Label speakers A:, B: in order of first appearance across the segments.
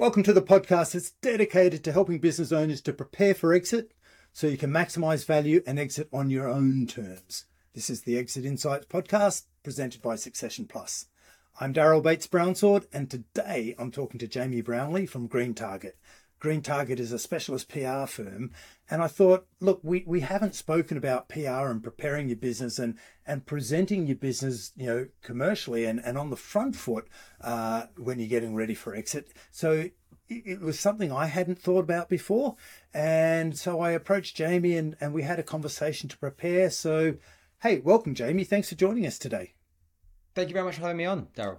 A: Welcome to the podcast that's dedicated to helping business owners to prepare for exit so you can maximize value and exit on your own terms. This is the Exit Insights podcast presented by Succession Plus. I'm Daryl Bates Brownsword, and today I'm talking to Jamie Brownlee from Green Target. Green Target is a specialist PR firm. And I thought, look, we, we haven't spoken about PR and preparing your business and, and presenting your business, you know, commercially and, and on the front foot uh, when you're getting ready for exit. So it, was something I hadn't thought about before. And so I approached Jamie and, and we had a conversation to prepare. So, hey, welcome, Jamie. Thanks for joining us today.
B: Thank you very much for having me on, Daryl.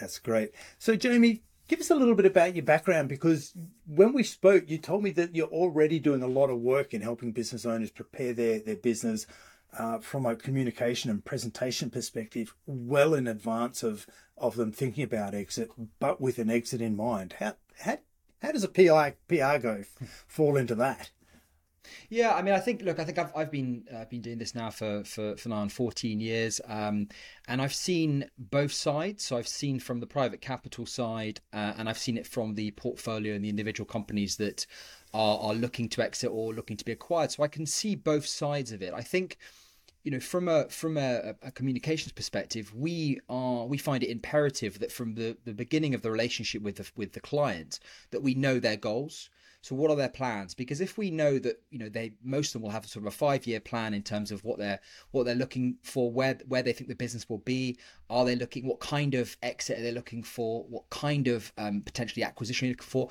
A: That's great. So, Jamie, Give us a little bit about your background because when we spoke, you told me that you're already doing a lot of work in helping business owners prepare their, their business uh, from a communication and presentation perspective well in advance of, of them thinking about exit, but with an exit in mind. How, how, how does a PI, PR go fall into that?
B: Yeah, I mean, I think look, I think I've I've been uh, been doing this now for for for now on fourteen years, um, and I've seen both sides. So I've seen from the private capital side, uh, and I've seen it from the portfolio and the individual companies that are are looking to exit or looking to be acquired. So I can see both sides of it. I think you know from a from a, a, communications perspective we are we find it imperative that from the, the beginning of the relationship with the with the client that we know their goals so what are their plans? Because if we know that you know they most of them will have sort of a five year plan in terms of what they're what they're looking for, where where they think the business will be, are they looking what kind of exit are they looking for, what kind of um, potentially acquisition are looking for,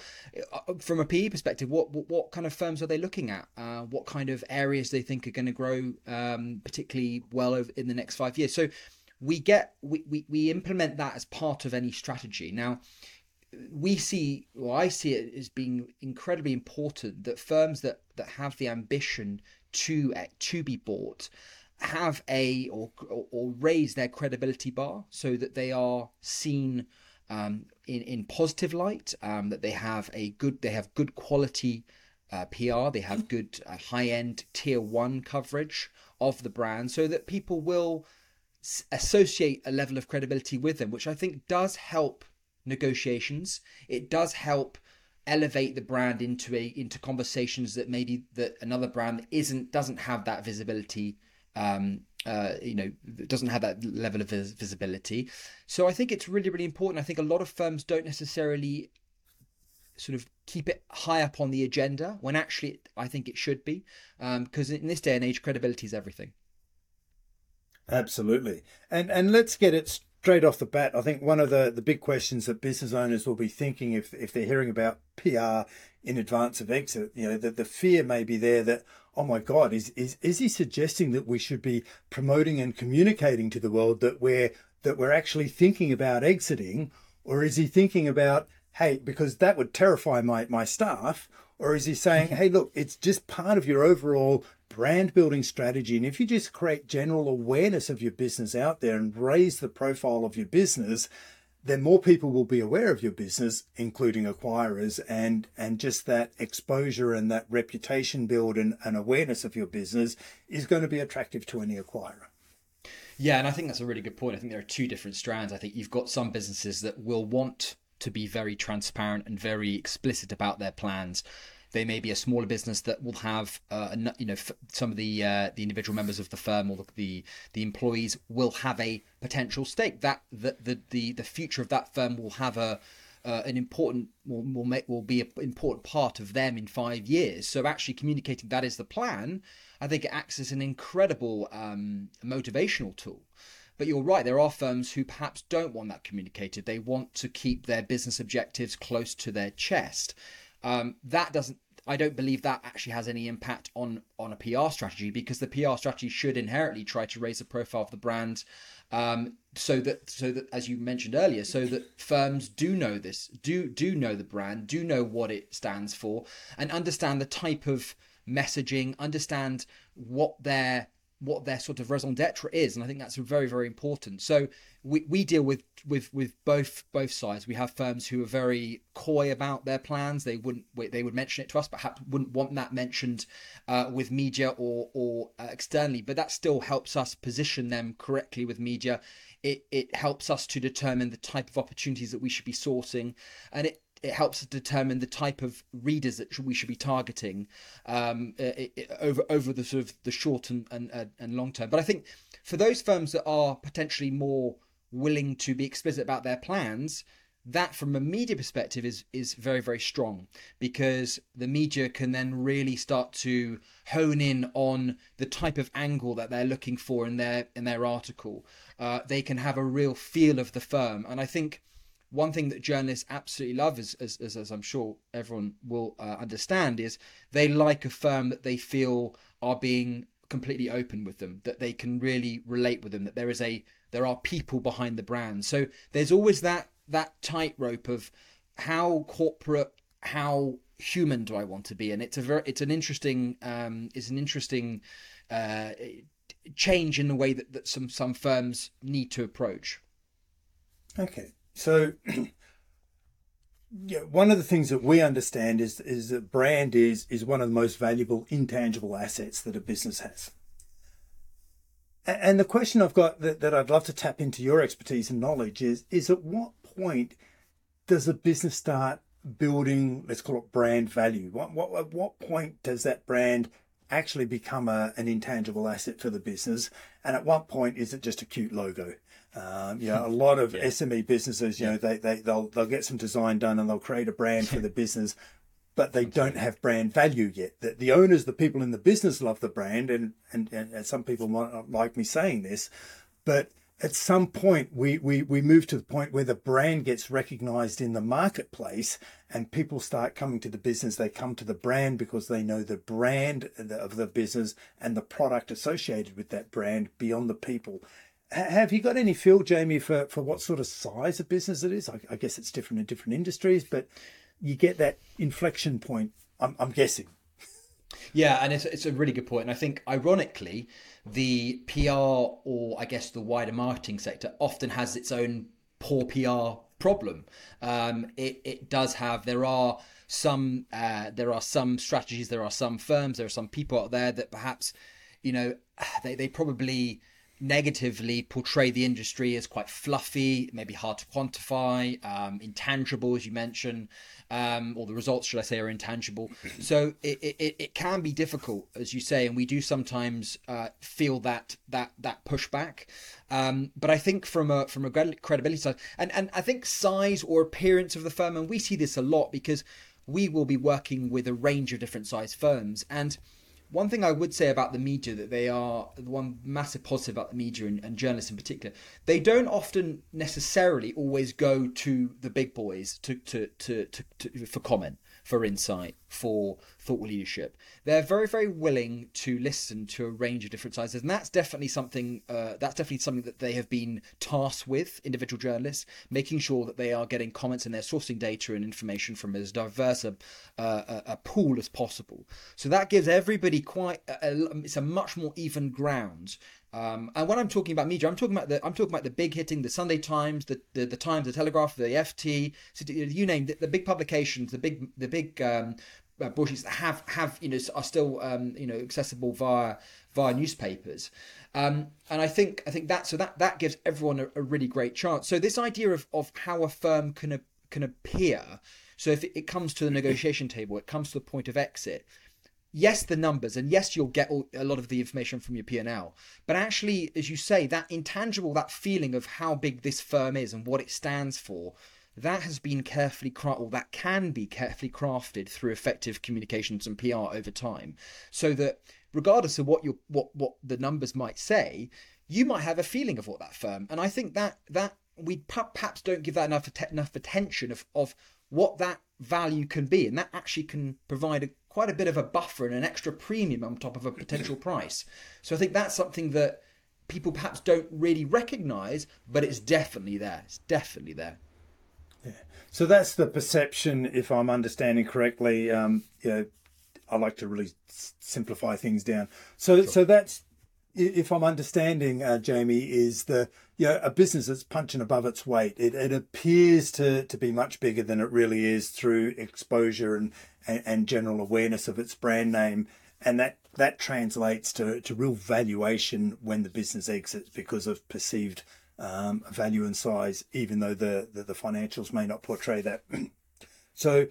B: uh, from a PE perspective, what, what, what kind of firms are they looking at, uh, what kind of areas they think are going to grow um, particularly well over in the next five years. So we get we, we, we implement that as part of any strategy. Now we see, or I see it as being incredibly important that firms that, that have the ambition to to be bought have a or or raise their credibility bar so that they are seen um, in in positive light. Um, that they have a good they have good quality uh, PR. They have good uh, high end tier one coverage of the brand, so that people will associate a level of credibility with them, which I think does help negotiations. It does help elevate the brand into a into conversations that maybe that another brand isn't doesn't have that visibility um uh you know doesn't have that level of vis- visibility. So i think it's really really important. I think a lot of firms don't necessarily sort of keep it high up on the agenda when actually i think it should be because um, in this day and age credibility is everything.
A: Absolutely. And and let's get it straight off the bat, I think one of the, the big questions that business owners will be thinking if, if they're hearing about PR in advance of exit, you know, that the fear may be there that, oh my God, is, is, is he suggesting that we should be promoting and communicating to the world that we're, that we're actually thinking about exiting? Or is he thinking about, hey, because that would terrify my, my staff? Or is he saying, mm-hmm. hey, look, it's just part of your overall brand building strategy. And if you just create general awareness of your business out there and raise the profile of your business, then more people will be aware of your business, including acquirers, and and just that exposure and that reputation build and, and awareness of your business is going to be attractive to any acquirer.
B: Yeah, and I think that's a really good point. I think there are two different strands. I think you've got some businesses that will want to be very transparent and very explicit about their plans they may be a smaller business that will have, uh, you know, some of the uh, the individual members of the firm or the the employees will have a potential stake. That the the the, the future of that firm will have a uh, an important will will make will be an important part of them in five years. So actually communicating that is the plan, I think it acts as an incredible um, motivational tool. But you're right, there are firms who perhaps don't want that communicated. They want to keep their business objectives close to their chest. Um, that doesn't I don't believe that actually has any impact on on a PR strategy because the PR strategy should inherently try to raise the profile of the brand, um, so that so that as you mentioned earlier, so that firms do know this, do do know the brand, do know what it stands for, and understand the type of messaging, understand what their what their sort of raison d'etre is, and I think that's very very important. So we, we deal with with with both both sides. We have firms who are very coy about their plans. They wouldn't they would mention it to us, perhaps wouldn't want that mentioned uh, with media or or uh, externally. But that still helps us position them correctly with media. It it helps us to determine the type of opportunities that we should be sourcing, and it it helps to determine the type of readers that we should be targeting um, over over the sort of the short and, and and long term. But I think for those firms that are potentially more willing to be explicit about their plans, that from a media perspective is is very very strong because the media can then really start to hone in on the type of angle that they're looking for in their in their article uh, they can have a real feel of the firm and i think one thing that journalists absolutely love as as, as i'm sure everyone will uh, understand is they like a firm that they feel are being completely open with them that they can really relate with them that there is a there are people behind the brand. So there's always that that tightrope of how corporate, how human do I want to be, and it's a very, it's an interesting, um, it's an interesting uh, change in the way that, that some some firms need to approach.
A: Okay, so. yeah, one of the things that we understand is is that brand is is one of the most valuable intangible assets that a business has. And the question I've got that, that I'd love to tap into your expertise and knowledge is is at what point does a business start building, let's call it brand value? What, what, at what point does that brand actually become a, an intangible asset for the business? And at what point is it just a cute logo? Um, you know, a lot of yeah. SME businesses, you yeah. know, they, they, they'll, they'll get some design done and they'll create a brand for the business, but they don't have brand value yet. The, the owners, the people in the business love the brand and, and, and some people might not like me saying this, but at some point we, we, we move to the point where the brand gets recognized in the marketplace and people start coming to the business they come to the brand because they know the brand of the business and the product associated with that brand beyond the people have you got any feel jamie for, for what sort of size of business it is I, I guess it's different in different industries but you get that inflection point i'm, I'm guessing
B: yeah, and it's it's a really good point. And I think ironically, the PR or I guess the wider marketing sector often has its own poor PR problem. Um, it it does have there are some uh, there are some strategies, there are some firms, there are some people out there that perhaps you know they they probably negatively portray the industry as quite fluffy, maybe hard to quantify, um, intangible, as you mentioned, um, or the results, should I say, are intangible. So it, it, it can be difficult, as you say, and we do sometimes uh, feel that that that pushback. Um, but I think from a from a credibility side, and and I think size or appearance of the firm, and we see this a lot because we will be working with a range of different size firms and one thing I would say about the media that they are one massive positive about the media and, and, journalists in particular, they don't often necessarily always go to the big boys to to, to, to, to for comment for insight, for thought leadership. They're very, very willing to listen to a range of different sizes, and that's definitely something. Uh, that's definitely something that they have been tasked with. Individual journalists making sure that they are getting comments and they're sourcing data and information from as diverse a, uh, a, pool as possible. So that gives everybody quite. A, a, it's a much more even ground um, and when I'm talking about media, I'm talking about the I'm talking about the big hitting, the Sunday Times, the the, the Times, the Telegraph, the FT, you name the, the big publications, the big the big um, uh, that have have you know are still um, you know accessible via via newspapers. Um, and I think I think that so that that gives everyone a, a, really great chance. So this idea of of how a firm can can appear. So if it, it comes to the negotiation table, it comes to the point of exit yes, the numbers, and yes, you'll get all, a lot of the information from your P&L. But actually, as you say, that intangible, that feeling of how big this firm is and what it stands for, that has been carefully crafted, or that can be carefully crafted through effective communications and PR over time, so that regardless of what your what what the numbers might say, you might have a feeling of what that firm. And I think that that we perhaps don't give that enough enough attention of of what that value can be, and that actually can provide a quite a bit of a buffer and an extra premium on top of a potential price. So I think that's something that people perhaps don't really recognize, but it's definitely there. It's definitely there.
A: Yeah. So that's the perception, if I'm understanding correctly. Um, you know, I like to really simplify things down. So, sure. so that's if I'm understanding, uh, Jamie, is the you know a business that's punching above its weight. It, it appears to to be much bigger than it really is through exposure and, and, and general awareness of its brand name, and that that translates to to real valuation when the business exits because of perceived um, value and size, even though the, the, the financials may not portray that. So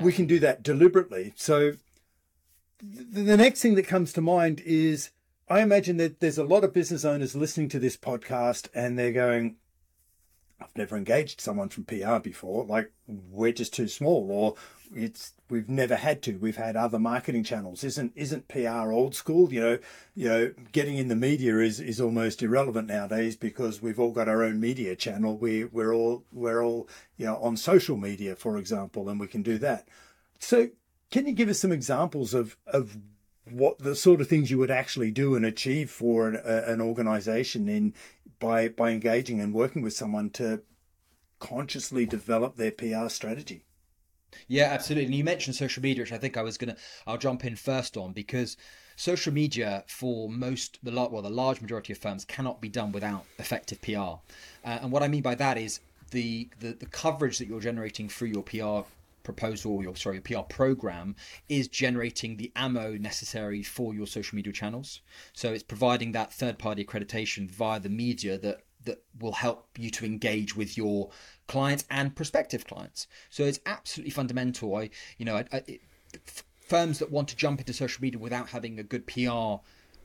A: we can do that deliberately. So the next thing that comes to mind is I imagine that there's a lot of business owners listening to this podcast and they're going, I've never engaged someone from PR before. Like we're just too small, or it's we've never had to. We've had other marketing channels. Isn't isn't PR old school? You know, you know, getting in the media is is almost irrelevant nowadays because we've all got our own media channel. We we're all we're all you know on social media, for example, and we can do that. So, can you give us some examples of of what the sort of things you would actually do and achieve for an, a, an organization in by by engaging and working with someone to consciously develop their PR strategy.
B: Yeah, absolutely. And you mentioned social media, which I think I was gonna I'll jump in first on because social media for most the well the large majority of firms cannot be done without effective PR. Uh, and what I mean by that is the, the the coverage that you're generating through your PR proposal, your sorry, your PR program is generating the ammo necessary for your social media channels. So it's providing that third party accreditation via the media that that will help you to engage with your clients and prospective clients. So it's absolutely fundamental. I, you know, I, I, it, firms that want to jump into social media without having a good PR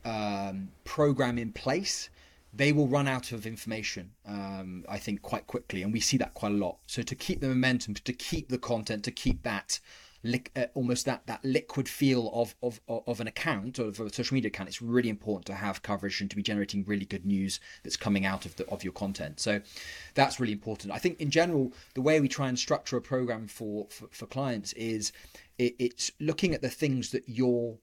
B: um, program in place they will run out of information, um, I think, quite quickly. And we see that quite a lot. So to keep the momentum, to keep the content, to keep that li- uh, almost that, that liquid feel of, of, of an account, of a social media account, it's really important to have coverage and to be generating really good news that's coming out of, the, of your content. So that's really important. I think in general, the way we try and structure a program for, for, for clients is it, it's looking at the things that you're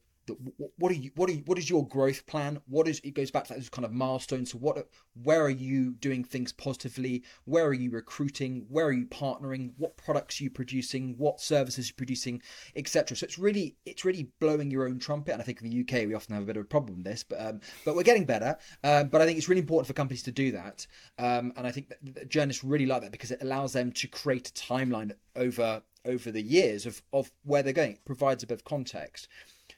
B: what are you what are you, what is your growth plan? What is it goes back to those kind of milestones so what where are you doing things positively? Where are you recruiting? Where are you partnering? What products are you producing? What services are you producing? Etc so it's really it's really blowing your own trumpet. And i think in the uk we often have a bit of a problem with this but um, but we're getting better. Um, but i think it's really important for companies to do that. Um, and i think that, that journalists really like that because it allows them to create a timeline over over the years of, of where they're going. It provides a bit of context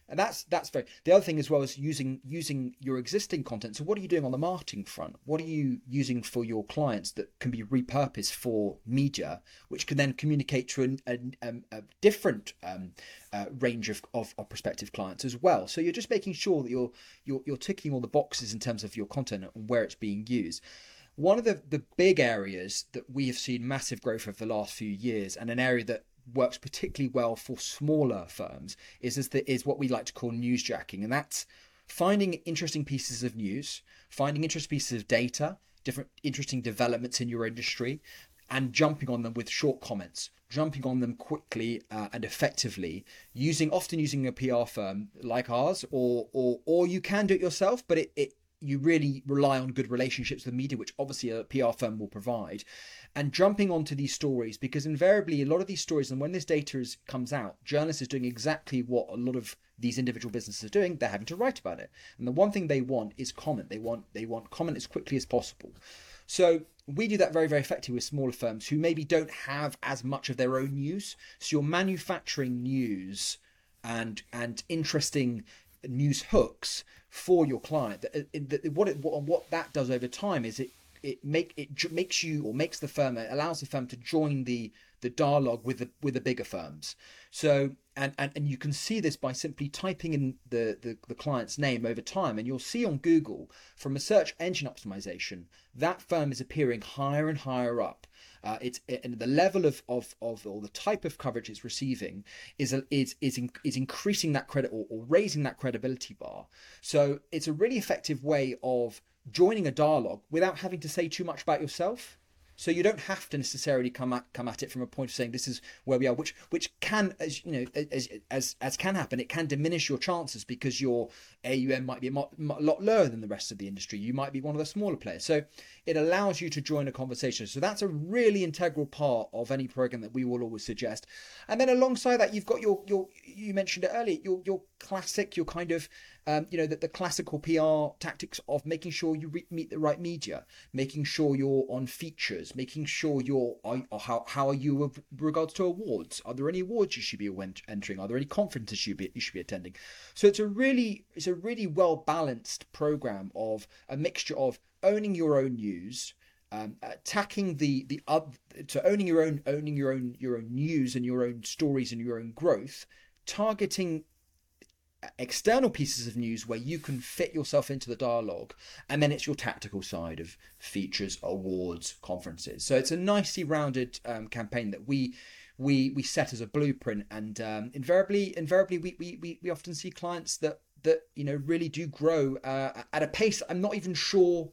B: and that's that's very the other thing as well is using using your existing content. So what are you doing on the marketing front? What are you using for your clients that can be repurposed for media which can then communicate to a, a, a different um, uh, range of, of, of, prospective clients as well? So you're just making sure that you're, you're you're ticking all the boxes in terms of your content and where it's being used. One of the, the big areas that we have seen massive growth over the last few years and an area that works particularly well for smaller firms is is, the, is what we like to call newsjacking, and that's finding interesting pieces of news, finding interesting pieces of data, different interesting developments in your industry, and jumping on them with short comments, jumping on them quickly uh, and effectively, using often using a PR firm like ours, or or or you can do it yourself, but it, it you really rely on good relationships with media, which obviously a PR firm will provide. And jumping onto these stories because invariably a lot of these stories and when this data is comes out journalists are doing exactly what a lot of these individual businesses are doing. They're having to write about it. And the one thing they want is comment. They want they want comment as quickly as possible. So we do that very very effectively with smaller firms who maybe don't have as much of their own news. So you're manufacturing news and and interesting news hooks for your client uh, what it, what, that does over time is it it make it makes you or makes the firm allows the firm to join the the dialogue with the with the bigger firms. So and, and, and you can see this by simply typing in the, the, the client's name over time and you'll see on Google from a search engine optimization that firm is appearing higher and higher up. Uh, it's and the level of, of, of or the type of coverage it's receiving is is is, in, is increasing that credit or, or raising that credibility bar. So it's a really effective way of joining a dialogue without having to say too much about yourself. So you don't have to necessarily come at come at it from a point of saying this is where we are, which which can, as you know, as as as can happen, it can diminish your chances because your AUM might be a lot lower than the rest of the industry. You might be one of the smaller players. So it allows you to join a conversation. So that's a really integral part of any program that we will always suggest. And then alongside that, you've got your your you mentioned it earlier, your your classic, your kind of um, you know, the, the classical PR tactics of making sure you re- meet the right media, making sure you're on features, making sure you're, are, how, how are you with regards to awards? Are there any awards you should be entering? Are there any conferences you, be, you should be attending? So it's a really, it's a really well balanced program of a mixture of owning your own news, um, attacking the the uh, so owning your own owning your own your own news and your own stories and your own growth, targeting external pieces of news where you can fit yourself into the dialogue and then it's your tactical side of features awards conferences so it's a nicely rounded um, campaign that we we we set as a blueprint and um, invariably invariably we, we we often see clients that that you know really do grow uh, at a pace i'm not even sure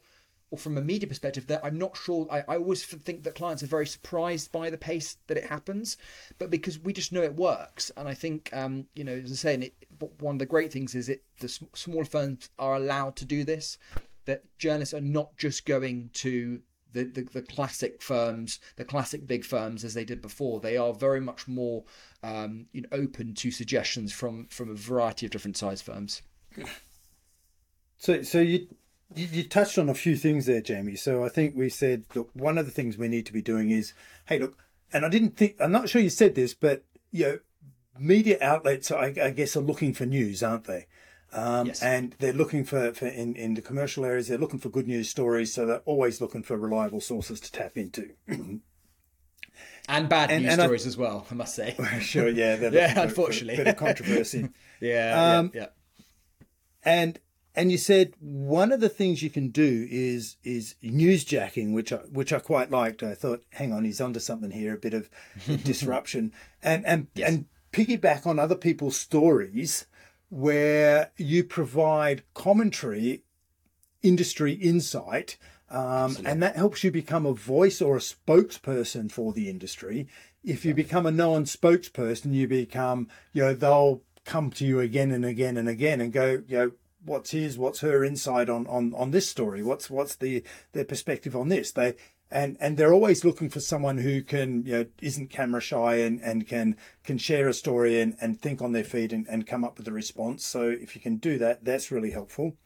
B: or from a media perspective that I'm not sure. I, I always think that clients are very surprised by the pace that it happens, but because we just know it works, and I think um, you know, as I say, it, one of the great things is it the small firms are allowed to do this. That journalists are not just going to the, the, the, classic firms, the classic big firms as they did before. They are very much more um, you know, open to suggestions from from a variety of different size firms.
A: So, so you, you, touched on a few things there, Jamie. So I think we said, look, one of the things we need to be doing is, hey, look, and I didn't think, I'm not sure you said this, but, you know, media outlets, I, I guess, are looking for news, aren't they? Um, yes. And they're looking for, for in, in the commercial areas, they're looking for good news stories. So they're always looking for reliable sources to tap into.
B: and bad and, news and stories I, as well, I must say.
A: sure, yeah.
B: yeah, unfortunately.
A: Bit of controversy.
B: yeah, um, yeah, yeah.
A: And and you said one of the things you can do is is newsjacking, which I which I quite liked. I thought, hang on, he's onto something here, a bit of disruption, and and yes. and piggyback on other people's stories where you provide commentary, industry insight, um, and that helps you become a voice or a spokesperson for the industry. If you become a known spokesperson, you become, you know, they'll come to you again and again and again and go, you know, what's his, what's her insight on on on this story? What's what's the their perspective on this? They and and they're always looking for someone who can you know isn't camera shy and and can can share a story and and think on their feet and, and come up with a response. So if you can do that, that's really helpful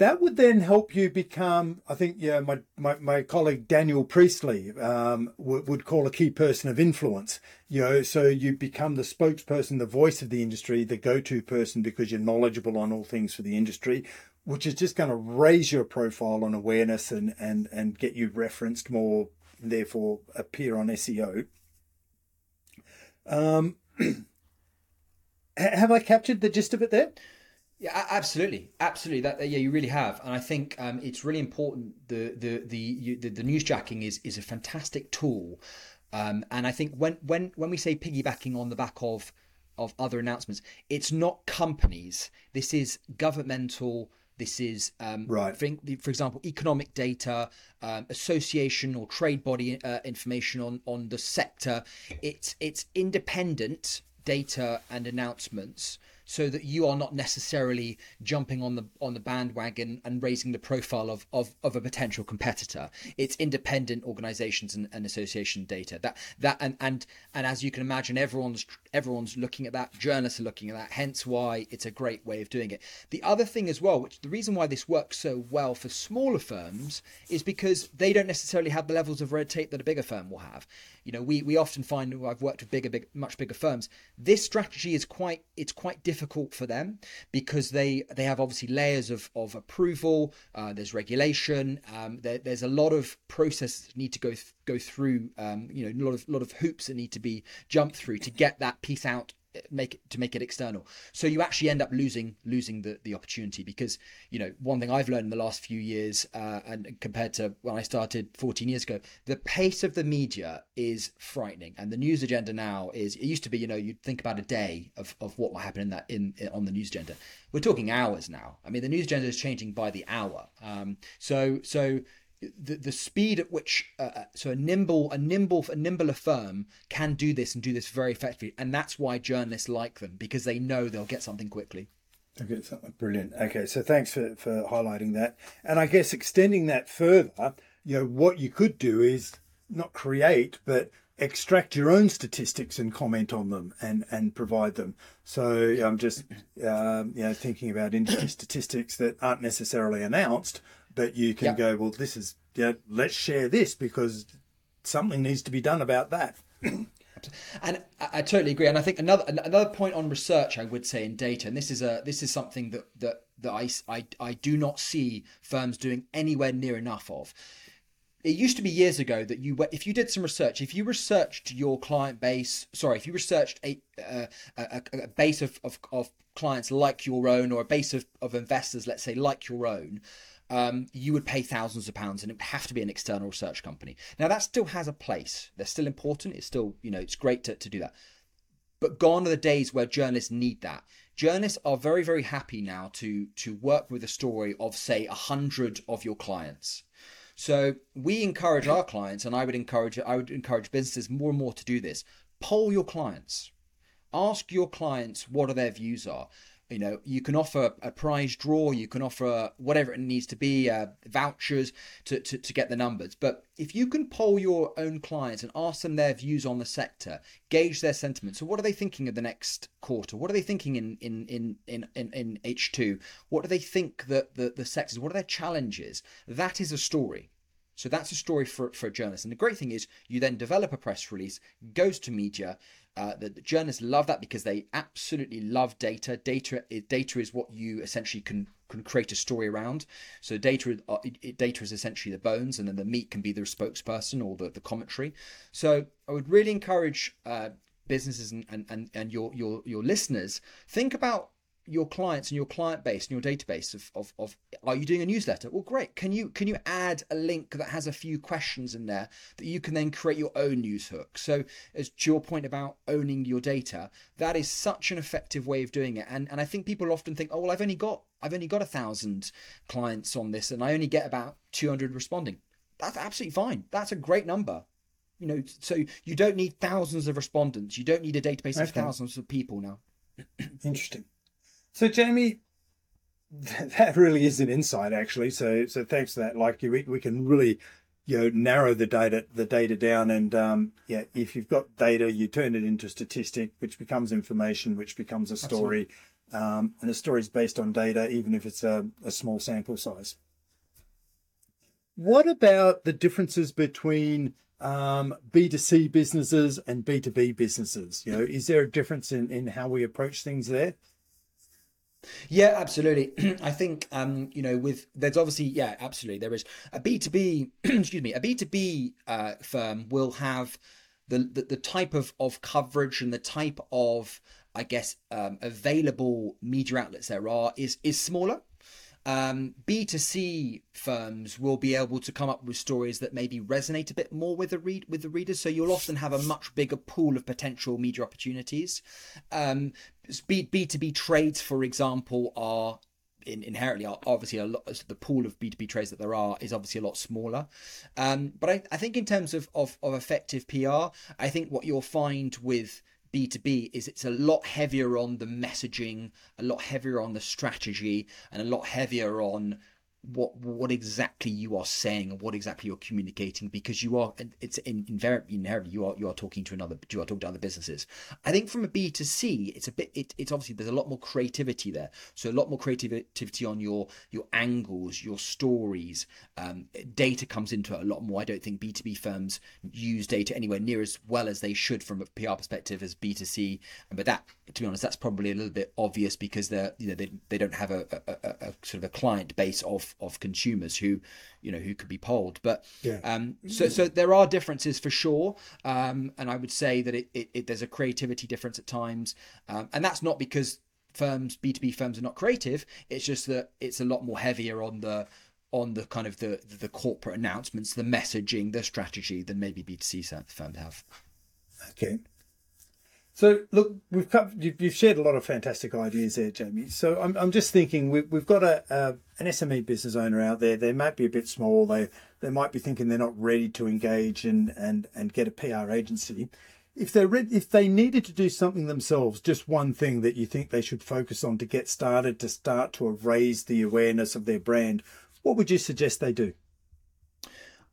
A: that would then help you become, I think, yeah, my, my, my colleague Daniel Priestley um, would, would call a key person of influence. You know, so you become the spokesperson, the voice of the industry, the go-to person because you're knowledgeable on all things for the industry, which is just going to raise your profile and awareness and, and, and get you referenced more, therefore appear on SEO. Um, have I captured the gist of it there?
B: Yeah, absolutely, absolutely. That yeah, you really have, and I think um, it's really important. The the the you, the, the newsjacking is is a fantastic tool, um, and I think when when when we say piggybacking on the back of of other announcements, it's not companies. This is governmental. This is um,
A: right.
B: For, for, example, economic data, um, association or trade body uh, information on on the sector. It's it's independent data and announcements so that you are not necessarily jumping on the on the bandwagon and raising the profile of of, of a potential competitor. It's independent organizations and, and association data. That that and and and as you can imagine, everyone's everyone's looking at that. Journalists are looking at that. Hence why it's a great way of doing it. The other thing as well, which the reason why this works so well for smaller firms is because they don't necessarily have the levels of red tape that a bigger firm will have. You know, we we often find I've worked with bigger, big, much bigger firms. This strategy is quite it's quite difficult for them because they they have obviously layers of of approval. Uh, there's regulation. Um, there, there's a lot of processes that need to go th- go through. Um, you know, a lot of lot of hoops that need to be jumped through to get that piece out make it to make it external. So you actually end up losing losing the the opportunity because you know one thing i've learned in the last few years uh, and compared to when i started 14 years ago the pace of the media is frightening. And the news agenda now is it used to be you know you'd think about a day of, of what will happen in that in, in on the news agenda. We're talking hours now. I mean the news agenda is changing by the hour. Um, so so the, the speed at which uh, uh, so a nimble a nimble a nimbler firm can do this and do this very effectively. And that's why journalists like them because they know they'll get something quickly.
A: Okay something brilliant. Okay so thanks for, for highlighting that. And i guess extending that further you know what you could do is not create but extract your own statistics and comment on them and and provide them. So i'm just um, you know thinking about industry statistics that aren't necessarily announced but you can yep. go, well, this is, yeah, let's share this because something needs to be done about that.
B: and I, totally agree. And I think another another point on research, I would say in data, and this is a this is something that that that I I, I do not see firms doing anywhere near enough of. it used to be years ago that you if you did some research if you researched your client base sorry if you researched a a, a, a base of, of, of, clients like your own or a base of, of investors let's say like your own um, you would pay thousands of pounds and it would have to be an external research company. Now that still has a place. They're still important. It's still you know it's great to, to do that. But gone are the days where journalists need that. Journalists are very very happy now to to work with a story of say a hundred of your clients. So we encourage our clients, and I would encourage I would encourage businesses more and more to do this. Poll your clients. Ask your clients what are their views are you know you can offer a prize draw you can offer whatever it needs to be uh, vouchers to, to, to get the numbers. But if you can poll your own clients and ask them their views on the sector gauge their sentiment so what are they thinking of the next quarter? What are they thinking in in in in, in, in h2 what do they think that the, the sectors what are their challenges? That is a story so that's a story for, for a journalist. And the great thing is, you then develop a press release, goes to media, uh, the, the, journalists love that because they absolutely love data. Data, data is what you essentially can can create a story around. So data, uh, data is essentially the bones, and then the meat can be the spokesperson or the, the commentary. So I would really encourage uh, businesses and, and, and your, your your listeners think about your clients and your client base and your database of, of, of are you doing a newsletter? Well great. Can you can you add a link that has a few questions in there that you can then create your own news hook? So as to your point about owning your data that is such an effective way of doing it. And and i think people often think oh well i've only got i've only got a thousand clients on this and i only get about 200 responding. That's absolutely fine. That's a great number. You know so you don't need thousands of respondents. You don't need a database okay. of thousands of people now.
A: Interesting so, Jamie, that really is an insight, actually. So, so thanks for that. Like, we, we can really, you know, narrow the data the data down, and um, yeah, if you've got data, you turn it into statistic, which becomes information, which becomes a story, um, and a story is based on data, even if it's a, a small sample size. What about the differences between um, B2C businesses and B2B businesses? You know, is there a difference in, in how we approach things there?
B: Yeah, absolutely. I think um, you know, with there's obviously yeah, absolutely. There is a B two B, excuse me, a B two B uh, firm will have the, the, the type of of coverage and the type of I guess um, available media outlets there are is is smaller. Um, B2C firms will be able to come up with stories that maybe resonate a bit more with the read with the readers. So you'll often have a much bigger pool of potential media opportunities. Um, B two B trades, for example, are in, inherently are obviously a lot the pool of b2b trades that there are is obviously a lot smaller um, but I, I think in terms of, of, of effective pr i think what you'll find with B2B is it's a lot heavier on the messaging, a lot heavier on the strategy, and a lot heavier on what what exactly you are saying and what exactly you're communicating because you are it's in, inherently you are you are talking to another you are talking to other businesses. I think from a b2c it's a bit it, it's obviously there's a lot more creativity there. So a lot more creativity on your your angles your stories. Um, data comes into it a lot more. I don't think b2b firms use data anywhere near as well as they should from a pr perspective as b2c but that to be honest that's probably a little bit obvious because they're you know they, they don't have a, a, a, a sort of a client base of of consumers who you know who could be polled. But yeah. um so so there are differences for sure. Um and i would say that it, it, it there's a creativity difference at times. Um, and that's not because firms b2b firms are not creative. It's just that it's a lot more heavier on the on the kind of the the corporate announcements the messaging the strategy than maybe b2c firms have.
A: Okay so look, we've you've shared a lot of fantastic ideas there, Jamie. So I'm, I'm just thinking we've, we've got a, a, an SME business owner out there. They might be a bit small. They they might be thinking they're not ready to engage and and and get a PR agency. If they're re- if they needed to do something themselves, just one thing that you think they should focus on to get started, to start to raise the awareness of their brand, what would you suggest they do?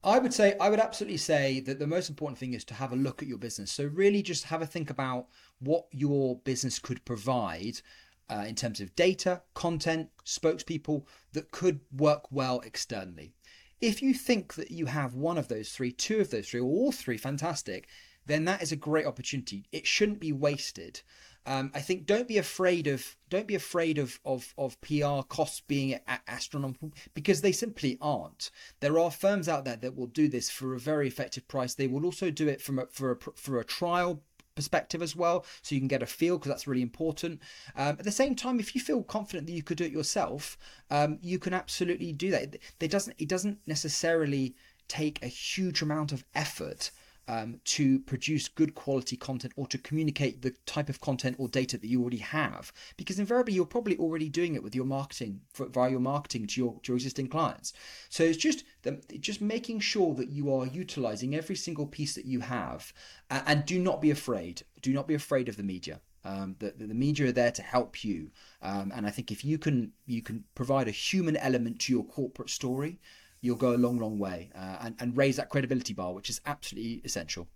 B: I would say I would absolutely say that the most important thing is to have a look at your business. So really just have a think about what your business could provide uh, in terms of data, content, spokespeople that could work well externally. If you think that you have one of those three, two of those three, or all three, fantastic, then that is a great opportunity. It shouldn't be wasted. Um, I think don't be afraid of don't be afraid of of, of PR costs being astronomical because they simply aren't. There are firms out there that will do this for a very effective price. They will also do it from a, for a for a trial perspective as well so you can get a feel because that's really important um, at the same time if you feel confident that you could do it yourself um, you can absolutely do that it doesn't it doesn't necessarily take a huge amount of effort um, to produce good quality content or to communicate the type of content or data that you already have. Because invariably you're probably already doing it with your marketing for, via your marketing to your, to your existing clients. So it's just the, just making sure that you are utilizing every single piece that you have uh, and do not be afraid. Do not be afraid of the media. Um, the, the media are there to help you. Um, and i think if you can you can provide a human element to your corporate story you'll go a long, long way uh, and, and raise that credibility bar, which is absolutely essential.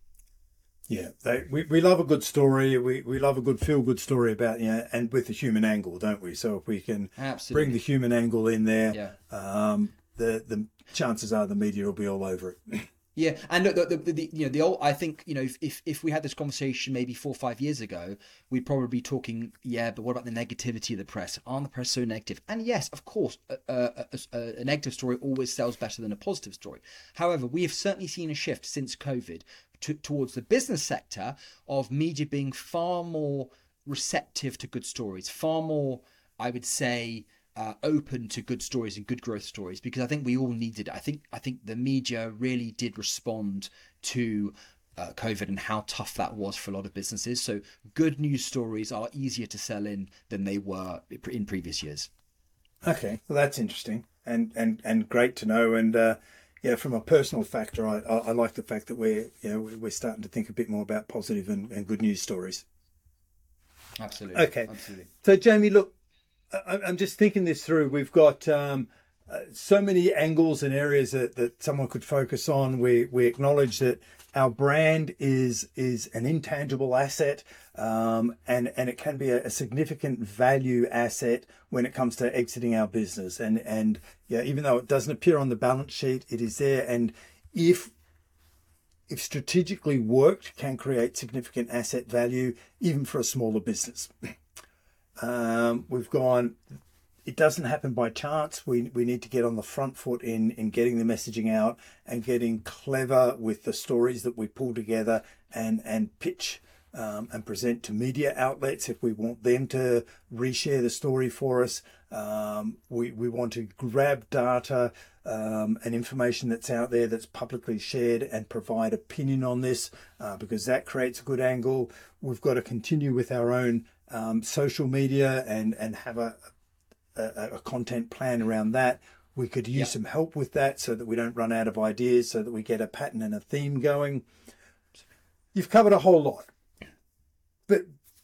A: Yeah, they, we, we love a good story. We, we love a good feel good story about you know, and with the human angle, don't we? So if we can absolutely. bring the human angle in there, yeah. um, the the chances are the media will be all over it.
B: Yeah, and look, the, the, the, you know the old. I think you know if, if if we had this conversation maybe four or five years ago, we'd probably be talking. Yeah, but what about the negativity of the press? Aren't the press so negative? And yes, of course, a, a, a, a negative story always sells better than a positive story. However, we have certainly seen a shift since COVID to, towards the business sector of media being far more receptive to good stories, far more, I would say, uh, open to good stories and good growth stories because I think we all needed. I think I think the media really did respond to uh, COVID and how tough that was for a lot of businesses. So good news stories are easier to sell in than they were in previous years.
A: Okay, well that's interesting and and and great to know. And uh, yeah, from a personal factor, I, I, I like the fact that we're you know we're starting to think a bit more about positive and, and good news stories.
B: Absolutely.
A: Okay.
B: Absolutely.
A: So Jamie, look, I'm just thinking this through. We've got um, uh, so many angles and areas that, that someone could focus on. We we acknowledge that our brand is is an intangible asset, um, and and it can be a, a, significant value asset when it comes to exiting our business. And and yeah, even though it doesn't appear on the balance sheet, it is there. And if if strategically worked, can create significant asset value even for a smaller business. Um, we've gone. It doesn't happen by chance. We we need to get on the front foot in in getting the messaging out and getting clever with the stories that we pull together and and pitch. Um, and present to media outlets if we want them to reshare the story for us. Um, we, we want to grab data um, and information that's out there that's publicly shared and provide opinion on this uh, because that creates a good angle. We've got to continue with our own um, social media and and have a, a, a content plan around that. We could use yep. some help with that so that we don't run out of ideas, so that we get a pattern and a theme going. You've covered a whole lot, but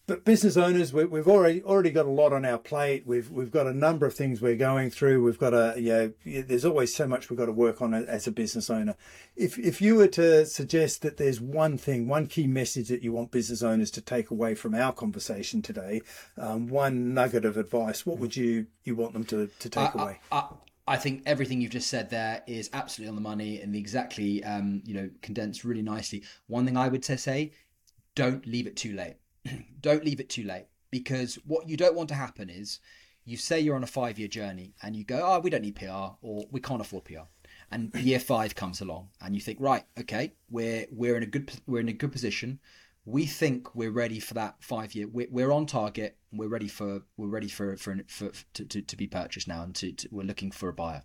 A: but business owners, we, have already already got a lot on our plate. We've we've got a number of things we're going through. We've got a you know, there's always so much we've got to work on as a business owner. If if you were to suggest that there's one thing, one key message that you want business owners to take away from our conversation today, um, one nugget of advice, what would you you want them to to take
B: I,
A: away?
B: I, I, I think everything you've just said there is absolutely on the money and exactly um, you know condensed really nicely. One thing I would say, don't leave it too late don't leave it too late because what you don't want to happen is you say you're on a five year journey and you go, oh, we don't need PR or we can't afford PR. And year five comes along and you think, right, okay, we're we're in a good we're in a good position. We think we're ready for that five year. We're, we're on target. We're ready for we're ready for for, for, for to, to, to be purchased now, and to, to, we're looking for a buyer.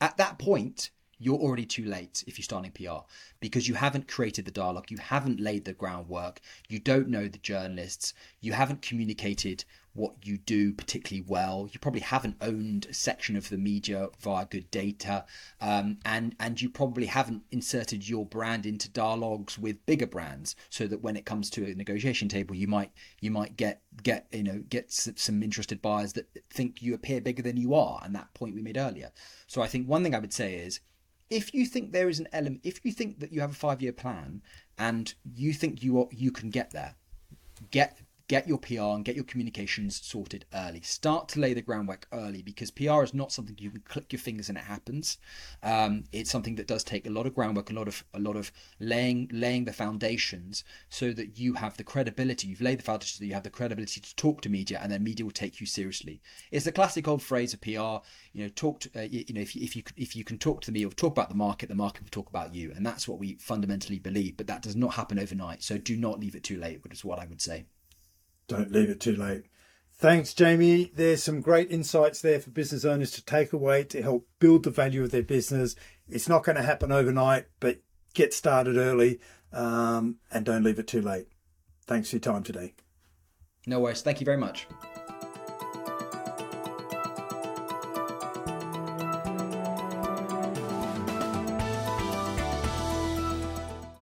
B: At that point, you're already too late if you're starting PR because you haven't created the dialogue, you haven't laid the groundwork, you don't know the journalists, you haven't communicated what you do particularly well, you probably haven't owned a section of the media via good data, um, and and you probably haven't inserted your brand into dialogues with bigger brands so that when it comes to a negotiation table, you might you might get get you know get some interested buyers that think you appear bigger than you are, and that point we made earlier. So I think one thing I would say is if you think there is an element, if you think that you have a five year plan and you think you are, you can get there, get get your PR and get your communications sorted early. Start to lay the groundwork early because PR is not something you can click your fingers and it happens. Um, it's something that does take a lot of groundwork, a lot of a lot of laying laying the foundations so that you have the credibility. You've laid the foundations so that you have the credibility to talk to media, and then media will take you seriously. It's the classic old phrase of PR. You know, talk to, uh, you, you know if if you if you can talk to me or talk about the market, the market will talk about you, and that's what we fundamentally believe. But that does not happen overnight. So do not leave it too late. Which is what I would say.
A: Don't leave it too late. Thanks, Jamie. There's some great insights there for business owners to take away to help build the value of their business. It's not going to happen overnight, but get started early um, and don't leave it too late. Thanks for your time today.
B: No worries. Thank you very much.